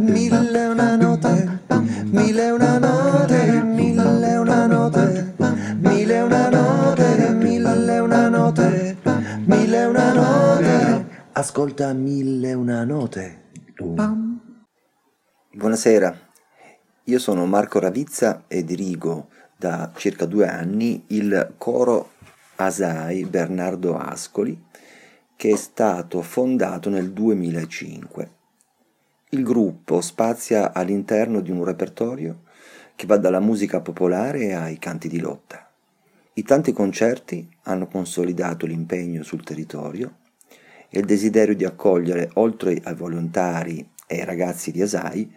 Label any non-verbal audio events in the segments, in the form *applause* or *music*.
Mille una note, mille una note, mille una note, mille una note, mille una note, mille una note. Ascolta mille una note. Buonasera, io sono Marco Ravizza e dirigo da circa due anni il coro Asai Bernardo Ascoli che è stato fondato nel 2005. Il gruppo spazia all'interno di un repertorio che va dalla musica popolare ai canti di lotta. I tanti concerti hanno consolidato l'impegno sul territorio e il desiderio di accogliere, oltre ai volontari e ragazzi di Asai,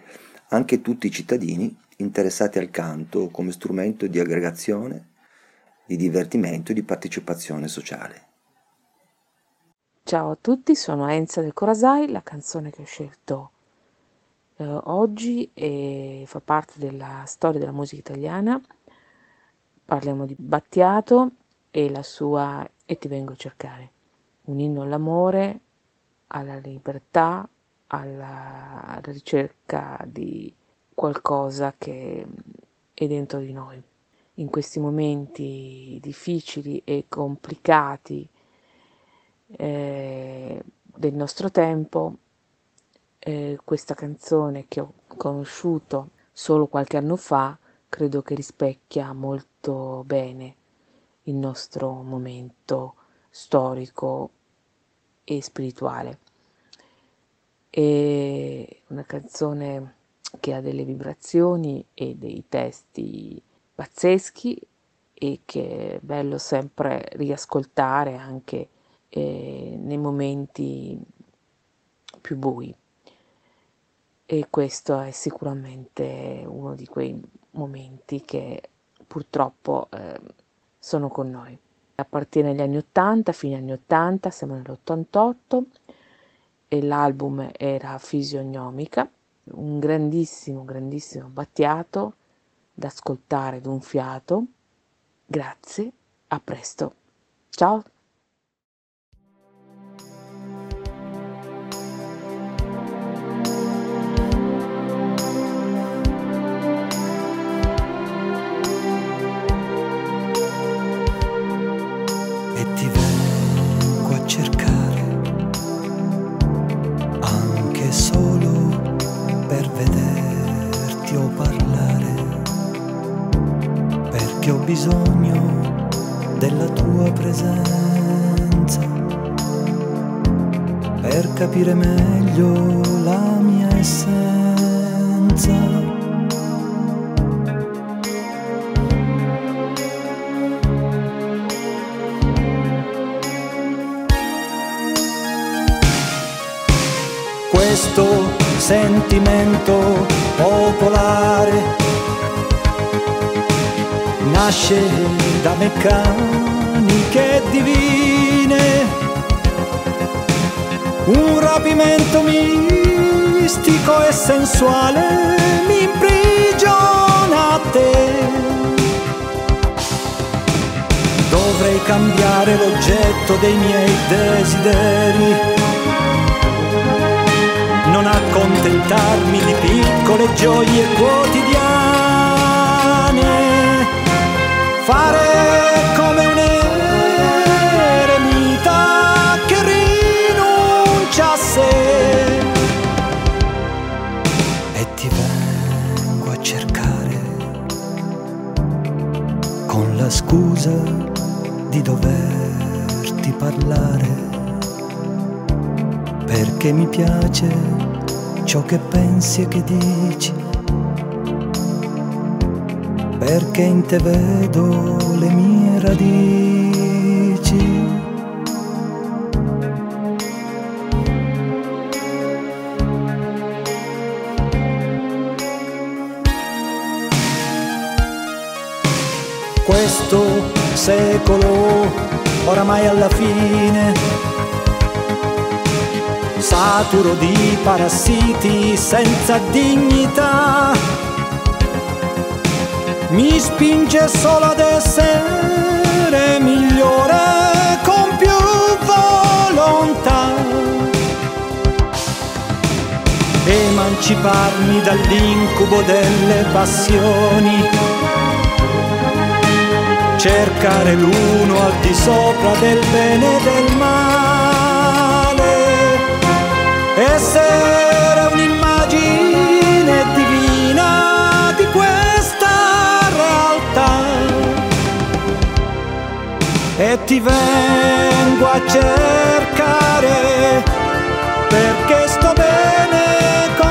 anche tutti i cittadini interessati al canto come strumento di aggregazione, di divertimento e di partecipazione sociale. Ciao a tutti, sono Enza del Corasai, la canzone che ho scelto eh, oggi e fa parte della storia della musica italiana. Parliamo di Battiato e la sua E ti vengo a cercare, un inno all'amore, alla libertà, alla, ricerca di qualcosa che è dentro di noi. In questi momenti difficili e complicati eh, del nostro tempo, eh, questa canzone che ho conosciuto solo qualche anno fa, credo che rispecchia molto bene il nostro momento storico e spirituale. È una canzone che ha delle vibrazioni e dei testi pazzeschi e che è bello sempre riascoltare anche eh, nei momenti più bui. E questo è sicuramente uno di quei momenti che purtroppo eh, sono con noi. Appartiene agli anni 80, fine anni 80, siamo nell'88 e l'album era Fisionomica, un grandissimo, grandissimo battiato da ascoltare d'un fiato. Grazie, a presto. Ciao. Perché ho bisogno della tua presenza per capire meglio la mia essenza. Questo sentimento popolare nasce da meccaniche divine, un rapimento mistico e sensuale mi imprigiona a te. Dovrei cambiare l'oggetto dei miei desideri non accontentarmi di piccole gioie quotidiane, parlare perché mi piace ciò che pensi e che dici, perché in te vedo le mie radici. Questo secolo oramai alla fine. Saturo di parassiti senza dignità. Mi spinge solo ad essere migliore con più volontà. Emanciparmi dall'incubo delle passioni cercare l'uno al di sopra del bene e del male, essere un'immagine divina di questa realtà. E ti vengo a cercare perché sto bene con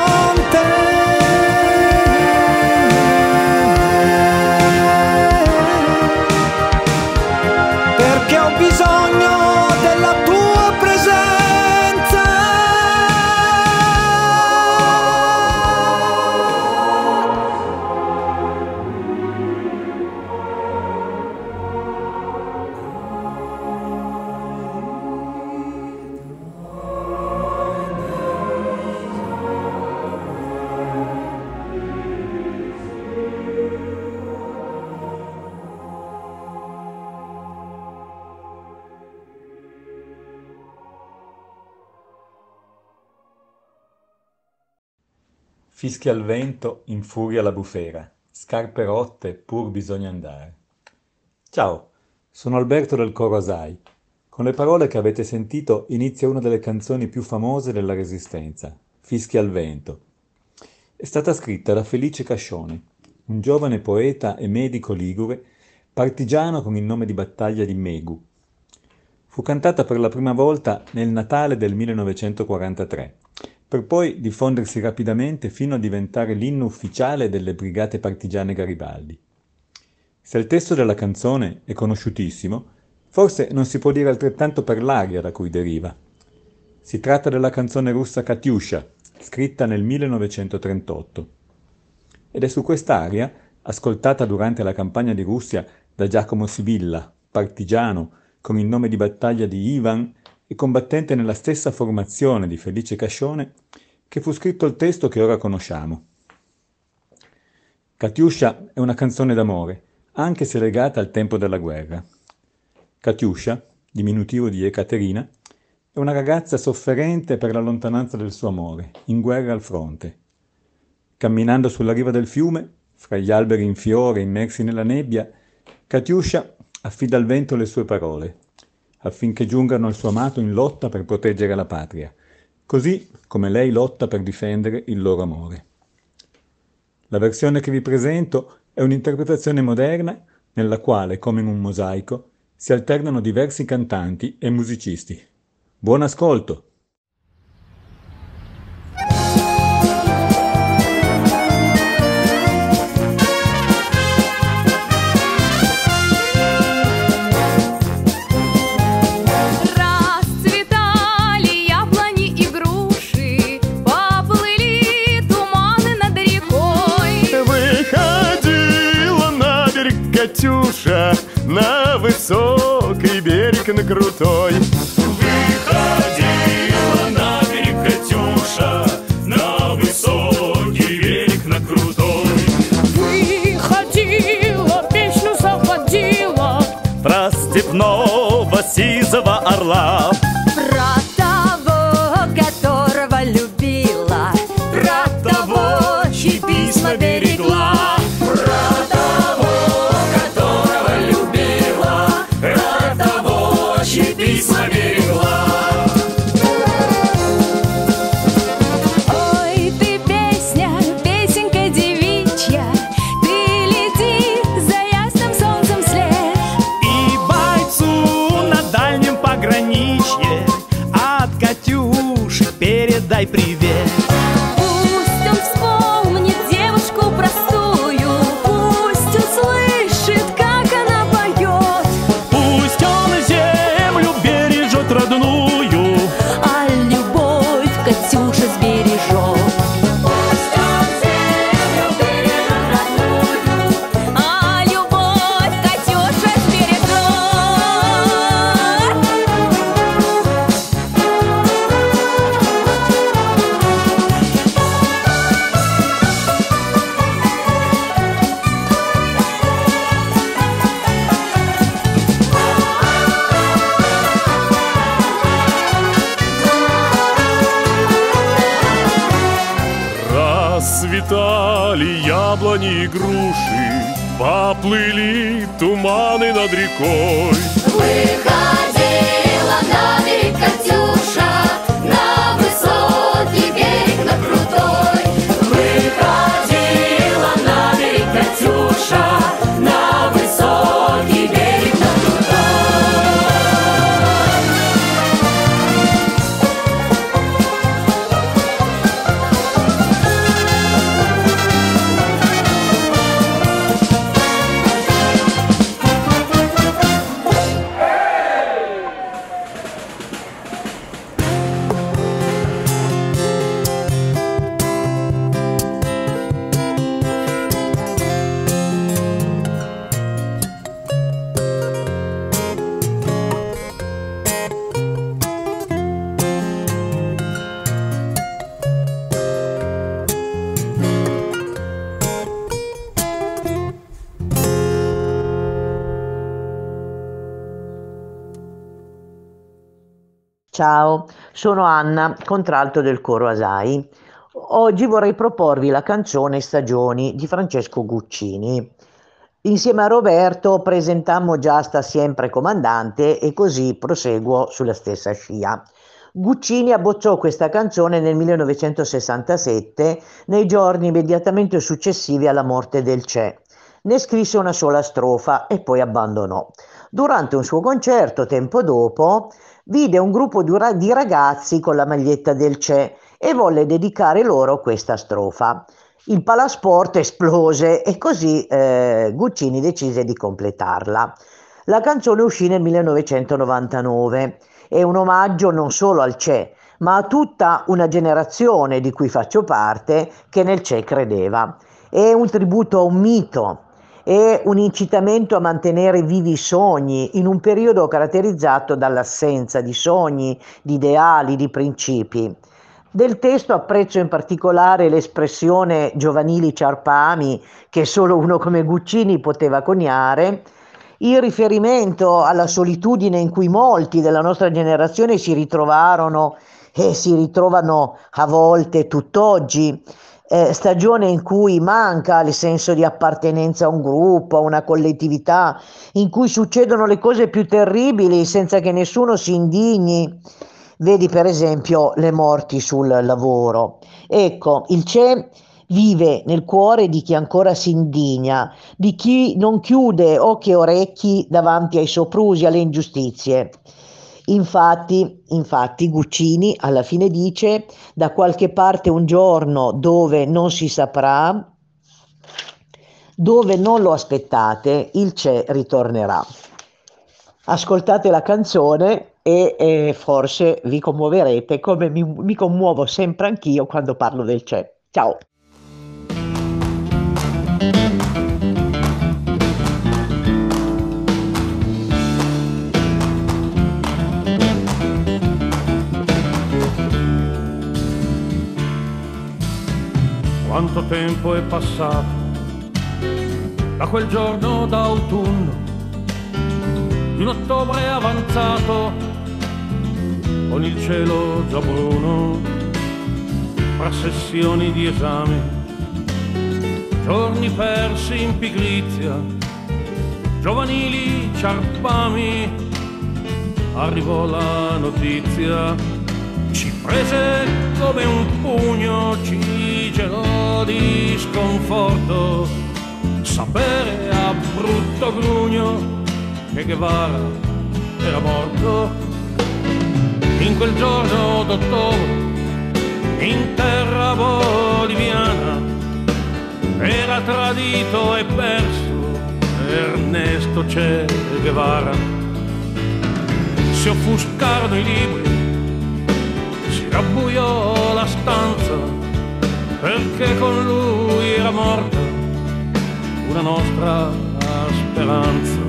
Fischia il vento, infuria la bufera, scarpe rotte, pur bisogna andare. Ciao, sono Alberto del Coro Asai. Con le parole che avete sentito inizia una delle canzoni più famose della Resistenza, Fischia il vento. È stata scritta da Felice Cascione, un giovane poeta e medico ligure, partigiano con il nome di battaglia di Megu. Fu cantata per la prima volta nel Natale del 1943 per poi diffondersi rapidamente fino a diventare l'inno ufficiale delle Brigate Partigiane Garibaldi. Se il testo della canzone è conosciutissimo, forse non si può dire altrettanto per l'aria da cui deriva. Si tratta della canzone russa Katyusha, scritta nel 1938. Ed è su quest'aria, ascoltata durante la campagna di Russia da Giacomo Sibilla, partigiano con il nome di battaglia di Ivan e combattente nella stessa formazione di Felice Cascione, che fu scritto il testo che ora conosciamo. Katyusha è una canzone d'amore, anche se legata al tempo della guerra. Katyusha, diminutivo di Ekaterina, è una ragazza sofferente per la lontananza del suo amore, in guerra al fronte. Camminando sulla riva del fiume, fra gli alberi in fiore immersi nella nebbia, Katyusha affida al vento le sue parole, affinché giungano al suo amato in lotta per proteggere la patria, così come lei lotta per difendere il loro amore. La versione che vi presento è un'interpretazione moderna nella quale, come in un mosaico, si alternano diversi cantanti e musicisti. Buon ascolto! Катюша На высокий берег на крутой. Выходила на берег Катюша, на высокий берег, на крутой. Выходила, песню заводила. Про степного сизого орла, Beijo. sunny. Упали яблони и груши, поплыли туманы над рекой. Выходи! Ciao, sono Anna, contralto del coro Asai. Oggi vorrei proporvi la canzone Stagioni di Francesco Guccini. Insieme a Roberto presentammo già Sta sempre comandante e così proseguo sulla stessa scia. Guccini abbozzò questa canzone nel 1967, nei giorni immediatamente successivi alla morte del Che. Ne scrisse una sola strofa e poi abbandonò. Durante un suo concerto, tempo dopo, vide un gruppo di ra- di ragazzi con la maglietta del Che e volle dedicare loro questa strofa. Il palasport esplose e così eh, Guccini decise di completarla. La canzone uscì nel 1999. È un omaggio non solo al Che, ma a tutta una generazione di cui faccio parte che nel Che credeva. È un tributo a un mito, è un incitamento a mantenere vivi i sogni in un periodo caratterizzato dall'assenza di sogni, di ideali, di principi. Del testo apprezzo in particolare l'espressione giovanili ciarpami che solo uno come Guccini poteva coniare, il riferimento alla solitudine in cui molti della nostra generazione si ritrovarono e si ritrovano a volte tutt'oggi, eh, stagione in cui manca il senso di appartenenza a un gruppo, a una collettività, in cui succedono le cose più terribili senza che nessuno si indigni. Vedi per esempio le morti sul lavoro. Ecco, il CE vive nel cuore di chi ancora si indigna, di chi non chiude occhi e orecchi davanti ai soprusi, alle ingiustizie. Infatti, infatti, Guccini alla fine dice da qualche parte un giorno dove non si saprà, dove non lo aspettate, il C'è ritornerà. Ascoltate la canzone e eh, forse vi commuoverete come mi, mi commuovo sempre anch'io quando parlo del C'è. Ciao! Quanto tempo è passato da quel giorno d'autunno, di un ottobre avanzato, con il cielo già bruno, fra sessioni di esame, giorni persi in pigrizia, giovanili ciarpami, arrivò la notizia, ci prese come un pugno, ci sconforto, sapere a brutto grugno che Guevara era morto. In quel giorno d'ottobre, in terra boliviana, era tradito e perso Ernesto Che Guevara. Si offuscarono i libri, si rabbuiò la stanza, perché con lui era morta una nostra speranza.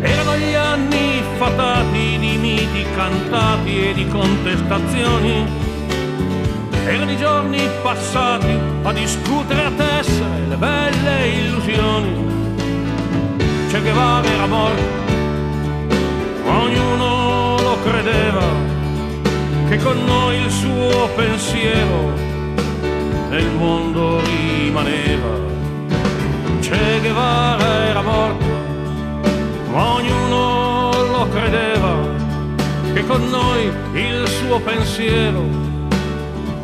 Erano gli anni fatati di miti cantati e di contestazioni. Erano i giorni passati a discutere a tessere le belle illusioni. Che Guevara era morto, ognuno lo credeva, che con noi il suo pensiero nel mondo rimaneva. Che Guevara era morto, ma ognuno lo credeva, che con noi il suo pensiero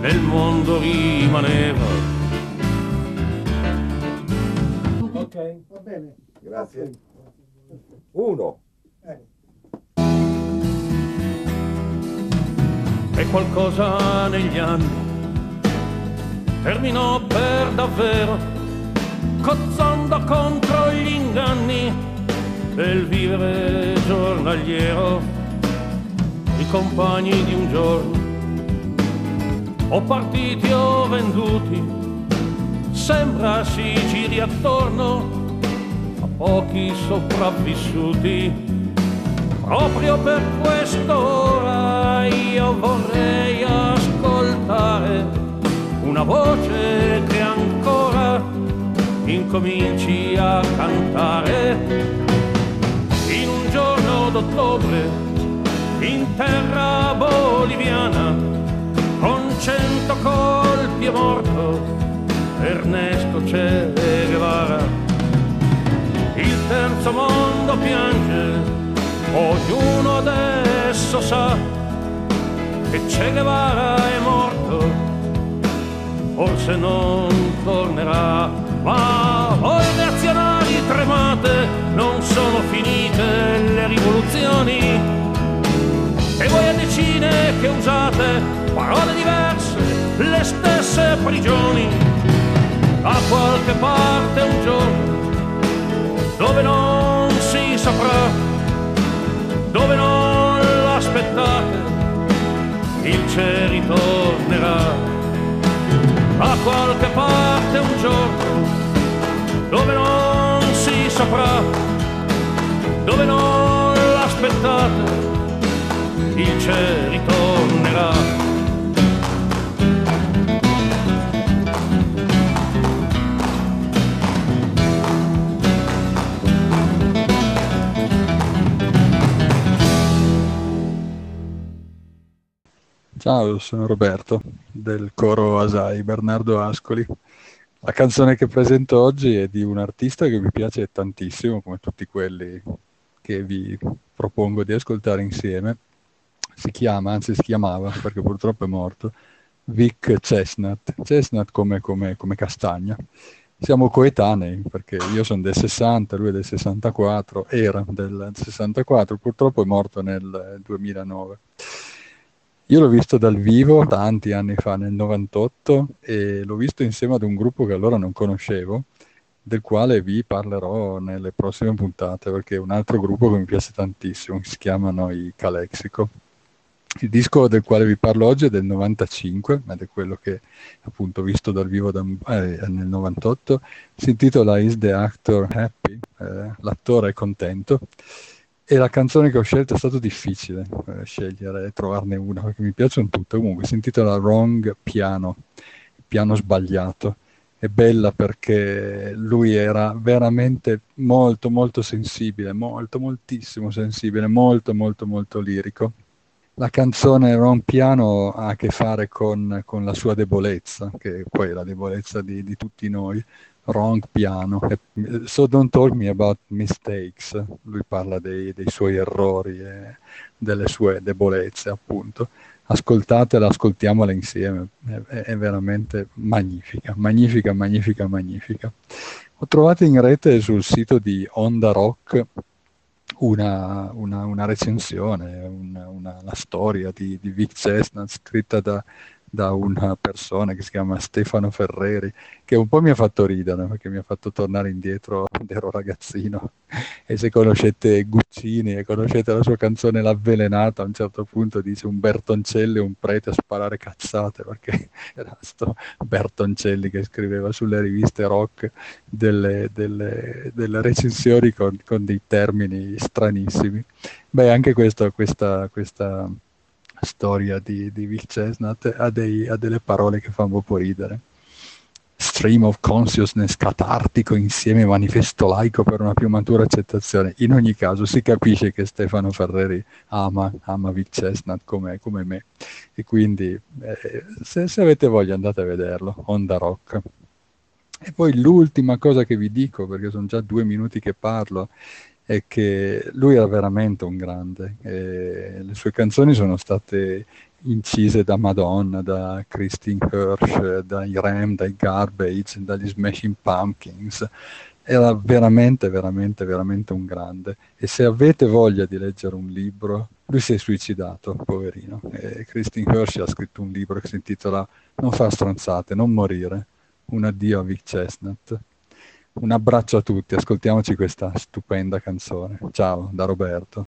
nel mondo rimaneva. Ok, va bene. Grazie. Uno. E qualcosa negli anni terminò per davvero, cozzando contro gli inganni del vivere giornaliero. I compagni di un giorno, o partiti o venduti, sembra si giri attorno a pochi sopravvissuti. Proprio per quest'ora io vorrei ascoltare una voce che ancora incominci a cantare. In un giorno d'ottobre, in terra boliviana, con cento colpi è morto Ernesto Che Guevara. Il terzo mondo piange ognuno adesso sa che Che Guevara è morto, forse non tornerà, ma voi nazionali tremate, non sono finite le rivoluzioni, e voi a decine che usate parole diverse, le stesse prigioni, da qualche parte un giorno, dove non si saprà dove non l'aspettate, il Che ritornerà. Qualche parte un giorno, dove non si saprà, dove non l'aspettate, il Che Ciao, sono Roberto del coro Asai, Bernardo Ascoli. La canzone che presento oggi è di un artista che mi piace tantissimo, come tutti quelli che vi propongo di ascoltare insieme. Si chiama, anzi si chiamava, perché purtroppo è morto, Vic Chestnut. Chestnut come, come, come castagna. Siamo coetanei, perché io sono del 60, lui è del 64, era del 64, purtroppo è morto nel 2009. Io l'ho visto dal vivo tanti anni fa, nel 98, e l'ho visto insieme ad un gruppo che allora non conoscevo, del quale vi parlerò nelle prossime puntate, perché è un altro gruppo che mi piace tantissimo, si chiamano i Calexico. Il disco del quale vi parlo oggi è del 95, ed è quello che appunto ho visto dal vivo da, eh, nel 98, si intitola Is the Actor Happy? Eh, l'attore è contento e la canzone che ho scelto è stato difficile eh, scegliere e trovarne una perché mi piacciono tutte. Comunque si intitola Wrong Piano, piano sbagliato. È bella perché lui era veramente molto molto sensibile, molto moltissimo sensibile, molto molto molto lirico. La canzone Wrong Piano ha a che fare con, con la sua debolezza, che poi è la debolezza di, di tutti noi wrong piano. So don't talk me about mistakes. Lui parla dei, dei suoi errori e delle sue debolezze, appunto. Ascoltatela, ascoltiamola insieme. È, è veramente magnifica, magnifica, magnifica, magnifica. Ho trovato in rete sul sito di Onda Rock una, una, una recensione, una, una, storia di, di Vic Chestnut scritta da da una persona che si chiama Stefano Ferreri, che un po' mi ha fatto ridere perché mi ha fatto tornare indietro quando ero ragazzino. E se conoscete Guccini e conoscete la sua canzone L'avvelenata, a un certo punto dice un Bertoncelli un prete a sparare cazzate, perché *laughs* era sto Bertoncelli che scriveva sulle riviste rock delle, delle, delle recensioni con, con, dei termini stranissimi. Beh, anche questo, questa, questa storia di, di Vic Chestnut ha, dei, ha, delle parole che fanno un po' ridere. stream of consciousness catartico insieme manifesto laico per una più matura accettazione. In ogni caso si capisce che Stefano Ferreri ama, ama Vic Chestnut come, come me e quindi eh, se, se avete voglia andate a vederlo, Onda Rock. E poi l'ultima cosa che vi dico, perché sono già due minuti che parlo, è che lui era veramente un grande. Le sue canzoni sono state incise da Madonna, da Christine Hirsch, dai Ram, dai Garbage, dagli Smashing Pumpkins. Era veramente, veramente, veramente un grande. E se avete voglia di leggere un libro, lui si è suicidato, poverino. E Christine Hirsch ha scritto un libro che si intitola Non far stronzate, non morire. Un addio a Vic Chestnut. Un abbraccio a tutti, ascoltiamoci questa stupenda canzone. Ciao, da Roberto.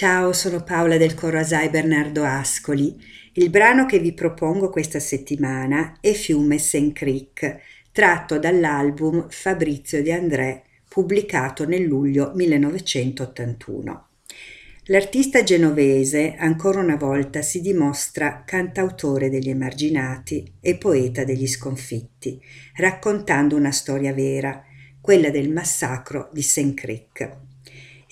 Ciao, sono Paola del coro Asai Bernardo Ascoli. Il brano che vi propongo questa settimana è Fiume Sen Creek, tratto dall'album Fabrizio De André, pubblicato nel luglio 1981. L'artista genovese ancora una volta si dimostra cantautore degli emarginati e poeta degli sconfitti, raccontando una storia vera, quella del massacro di Sen Creek.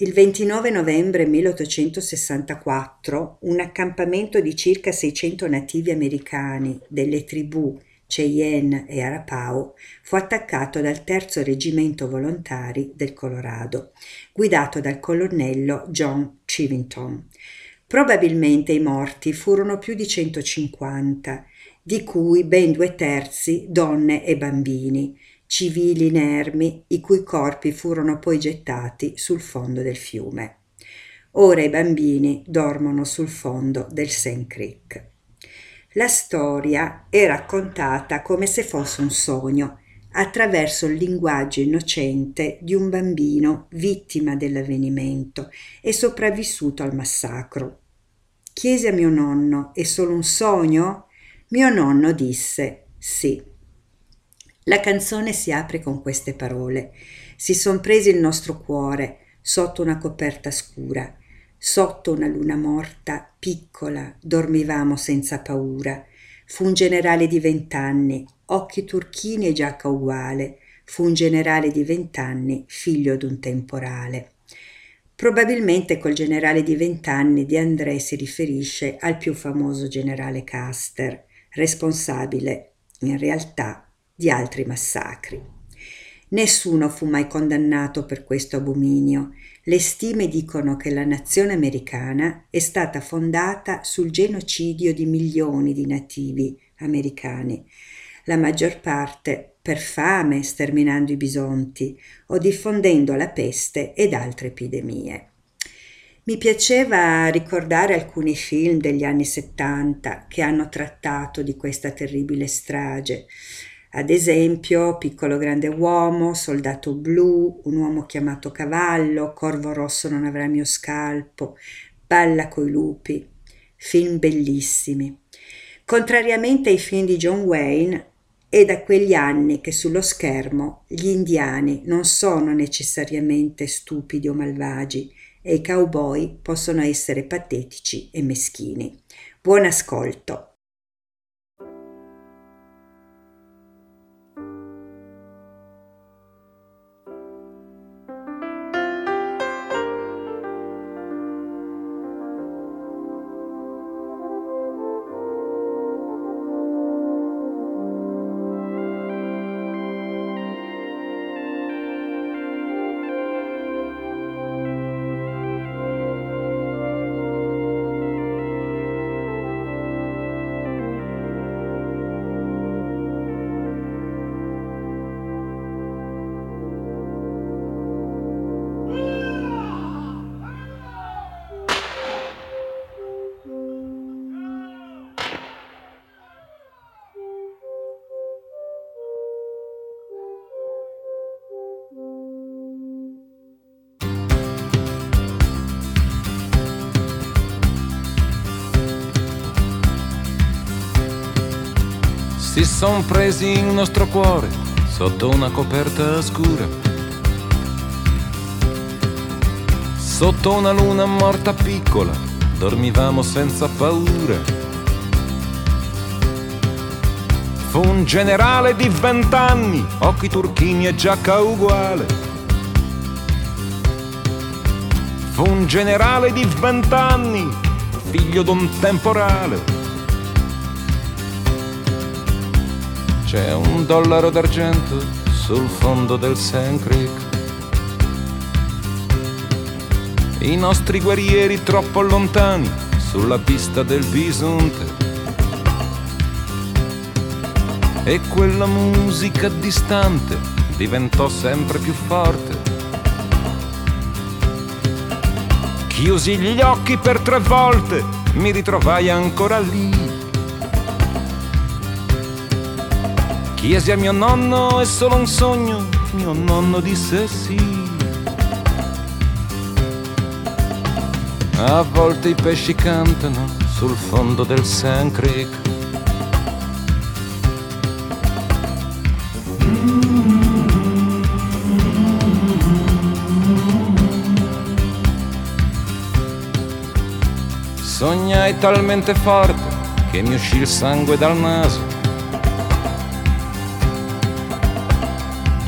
Il 29 novembre 1864 un accampamento di circa 600 nativi americani delle tribù Cheyenne e Arapaho fu attaccato dal terzo reggimento volontari del Colorado, guidato dal colonnello John Chivington. Probabilmente i morti furono più di 150, di cui ben due terzi donne e bambini, civili inermi i cui corpi furono poi gettati sul fondo del fiume. Ora i bambini dormono sul fondo del Sand Creek. La storia è raccontata come se fosse un sogno, attraverso il linguaggio innocente di un bambino vittima dell'avvenimento e sopravvissuto al massacro. Chiesi a mio nonno, è solo un sogno? Mio nonno disse sì. La canzone si apre con queste parole. Si son presi il nostro cuore sotto una coperta scura. Sotto una luna morta, piccola, dormivamo senza paura. Fu un generale di vent'anni, occhi turchini e giacca uguale. Fu un generale di vent'anni, figlio d'un temporale. Probabilmente col generale di vent'anni di André si riferisce al più famoso generale Custer, responsabile, in realtà, di altri massacri. Nessuno fu mai condannato per questo abominio. Le stime dicono che la nazione americana è stata fondata sul genocidio di milioni di nativi americani, la maggior parte per fame sterminando i bisonti o diffondendo la peste ed altre epidemie. Mi piaceva ricordare alcuni film degli anni 70 che hanno trattato di questa terribile strage. Ad esempio, Piccolo Grande Uomo, Soldato Blu, Un uomo chiamato Cavallo, Corvo Rosso non avrà mio scalpo, Balla coi lupi. Film bellissimi. Contrariamente ai film di John Wayne, è da quegli anni che sullo schermo gli indiani non sono necessariamente stupidi o malvagi e i cowboy possono essere patetici e meschini. Buon ascolto. Si son presi il nostro cuore sotto una coperta scura. Sotto una luna morta piccola, dormivamo senza paura. Fu un generale di vent'anni, occhi turchini e giacca uguale. Fu un generale di vent'anni, figlio d'un temporale. C'è un dollaro d'argento sul fondo del Sand Creek. I nostri guerrieri troppo lontani sulla pista del bisonte. E quella musica distante diventò sempre più forte. Chiusi gli occhi per tre volte, mi ritrovai ancora lì. Chiesi a mio nonno, è solo un sogno, mio nonno disse sì. A volte i pesci cantano sul fondo del Sand Creek. Sognai talmente forte che mi uscì il sangue dal naso.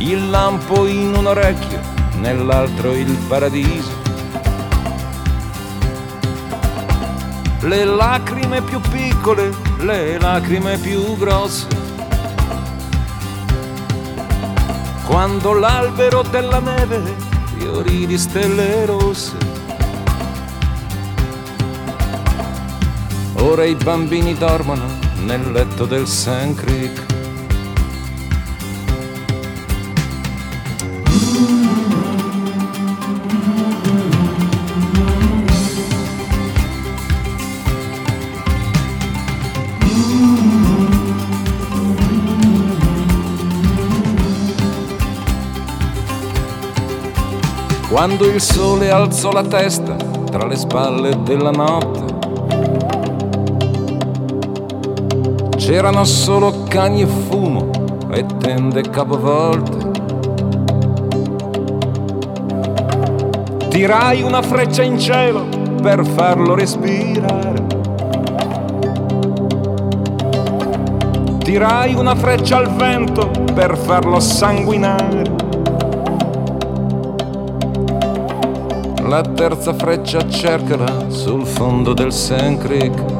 Il lampo in un orecchio, nell'altro il paradiso. Le lacrime più piccole, le lacrime più grosse. Quando l'albero della neve fiorì di stelle rosse. Ora i bambini dormono nel letto del Sand Creek. Quando il sole alzò la testa tra le spalle della notte. C'erano solo cani e fumo e tende capovolte. Tirai una freccia in cielo per farlo respirare. Tirai una freccia al vento per farlo sanguinare. La terza freccia cercala sul fondo del Sand Creek.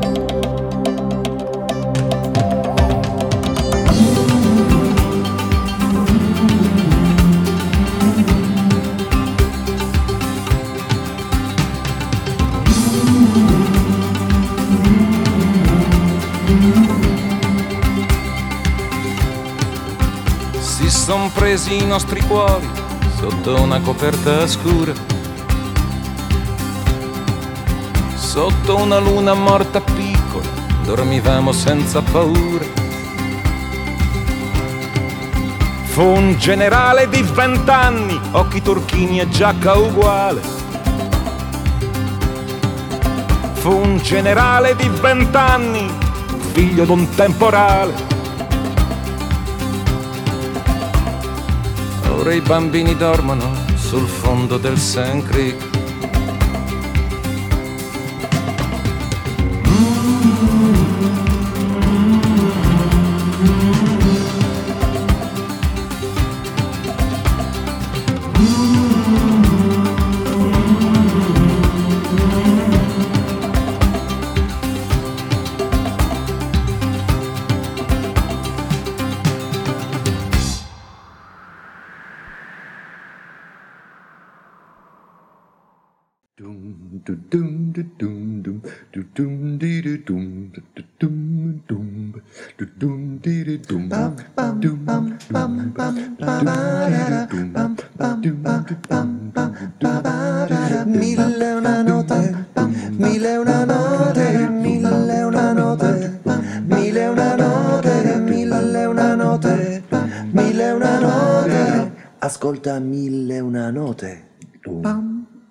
Presi i nostri cuori sotto una coperta scura. Sotto una luna morta piccola dormivamo senza paura. Fu un generale di vent'anni, occhi turchini e giacca uguale. Fu un generale di vent'anni, figlio d'un temporale. Ora i bambini dormono sul fondo del Sand Creek.